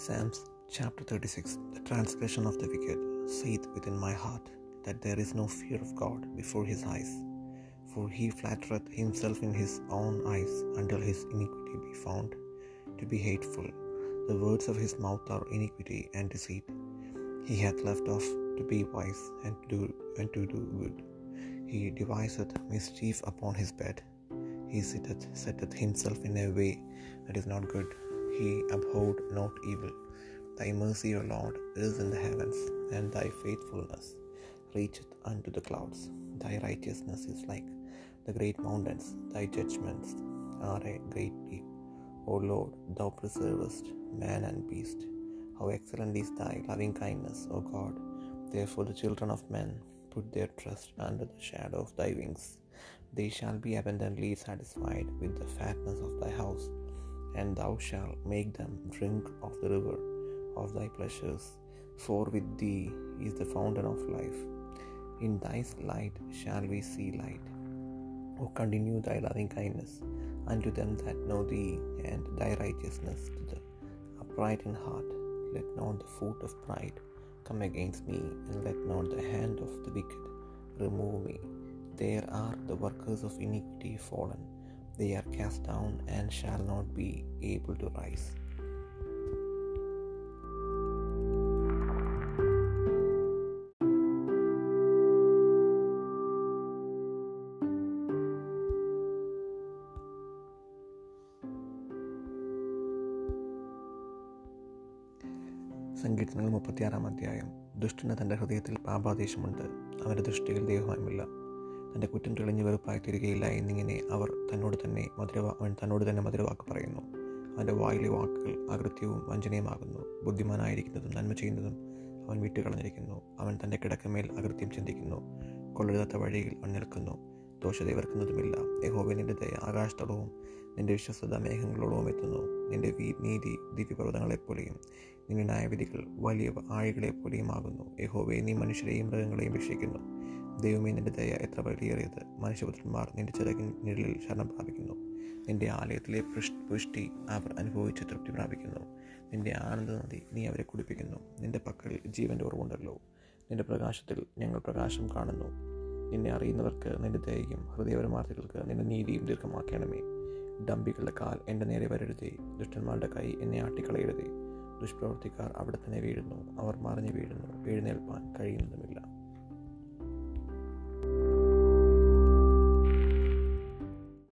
Psalms chapter 36 The transgression of the wicked saith within my heart that there is no fear of God before his eyes. For he flattereth himself in his own eyes until his iniquity be found to be hateful. The words of his mouth are iniquity and deceit. He hath left off to be wise and to do, and to do good. He deviseth mischief upon his bed. He sitteth, setteth himself in a way that is not good. He abhorred not evil. Thy mercy, O Lord, is in the heavens, and thy faithfulness reacheth unto the clouds. Thy righteousness is like the great mountains, thy judgments are a great deep. O Lord, thou preservest man and beast. How excellent is thy loving kindness, O God! Therefore the children of men put their trust under the shadow of thy wings. They shall be abundantly satisfied with the fatness of thy house, and thou shalt make them drink of the river of thy pleasures. For with thee is the fountain of life. In thy light shall we see light. O continue thy loving kindness unto them that know thee, and thy righteousness to the upright in heart. Let not the foot of pride come against me, and let not the hand of the wicked remove me. There are the workers of iniquity fallen. They are cast down and shall not be able to rise. സങ്കീർത്തനങ്ങൾ മുപ്പത്തിയാറാം അധ്യായം. ദുഷ്ടന് തന്റെ ഹൃദയത്തിൽ പാപാദേശമുണ്ട്. അവന്റെ ദൃഷ്ടിയിൽ ദൈവമായുമില്ല തന്റെ കുറ്റം തെളിഞ്ഞ് വെറുപ്പായി തീരുകയില്ല എന്നിങ്ങനെ അവർ തന്നോട് തന്നെ മധുരവാ തന്നോട് തന്നെ മധുരവാക്ക് പറയുന്നു. അവന്റെ വായിലെ വാക്കുകൾ അകൃത്യവും വഞ്ചനയുമാകുന്നു. ബുദ്ധിമാനായിരിക്കുന്നതും നന്മ ചെയ്യുന്നതും അവൻ വിട്ടുകളഞ്ഞിരിക്കുന്നു. അവൻ തന്റെ കിടക്കമേൽ അകൃത്യം ചിന്തിക്കുന്നു. കൊള്ളരുതാത്ത വഴിയിൽ അവൻ നിൽക്കുന്നു. ദോഷത ഇവർക്കുന്നതുമില്ല യഹോബി നിന്റെ ദയ ആകാശത്തോളവും നിന്റെ വിശ്വസ്തത മേഘങ്ങളോളവും എത്തുന്നു. നിന്റെ നീതി ദിവ്യപർവതങ്ങളെപ്പോലെയും നിന്റെ ന്യായവിധികൾ വലിയ ആഴികളെപ്പോലെയും ആകുന്നു യഹോവെ നീ മനുഷ്യരെയും മൃഗങ്ങളെയും രക്ഷിക്കുന്നു. ദൈവമേ നിന്റെ ദയ എത്ര വലിയേറിയത് മനുഷ്യപുത്രന്മാർ നിന്റെ ചിറകിൻ നിഴലിൽ ശരണം പ്രാപിക്കുന്നു. നിന്റെ ആലയത്തിലെ പുഷ്ടി അവർ അനുഭവിച്ച് തൃപ്തി പ്രാപിക്കുന്നു. നിന്റെ ആനന്ദ നദി നീ അവരെ കുടിപ്പിക്കുന്നു. നിന്റെ പക്കൽ ജീവന്റെ ഉറവുണ്ടല്ലോ. നിന്റെ പ്രകാശത്തിൽ ഞങ്ങൾ പ്രകാശം കാണുന്നു. നിന്നെ അറിയുന്നവർക്ക് നിന്റെ ദയയും ഹൃദയപരമാർത്ഥികൾക്ക് നിന്റെ നീതിയും ദീർഘമാക്കണമേ. ഡംബികളുടെ കാൽ എന്റെ നേരെ വരരുതേ. ദുഷ്ടന്മാരുടെ കൈ എന്നെ ആട്ടിക്കളയരുതേ. ദുഷ്പ്രവർത്തിക്കാർ അവിടെ തന്നെ വീഴുന്നു. അവർ മറിഞ്ഞു വീഴുന്നു. എഴുന്നേൽപ്പാൻ കഴിയുന്നതുമില്ല.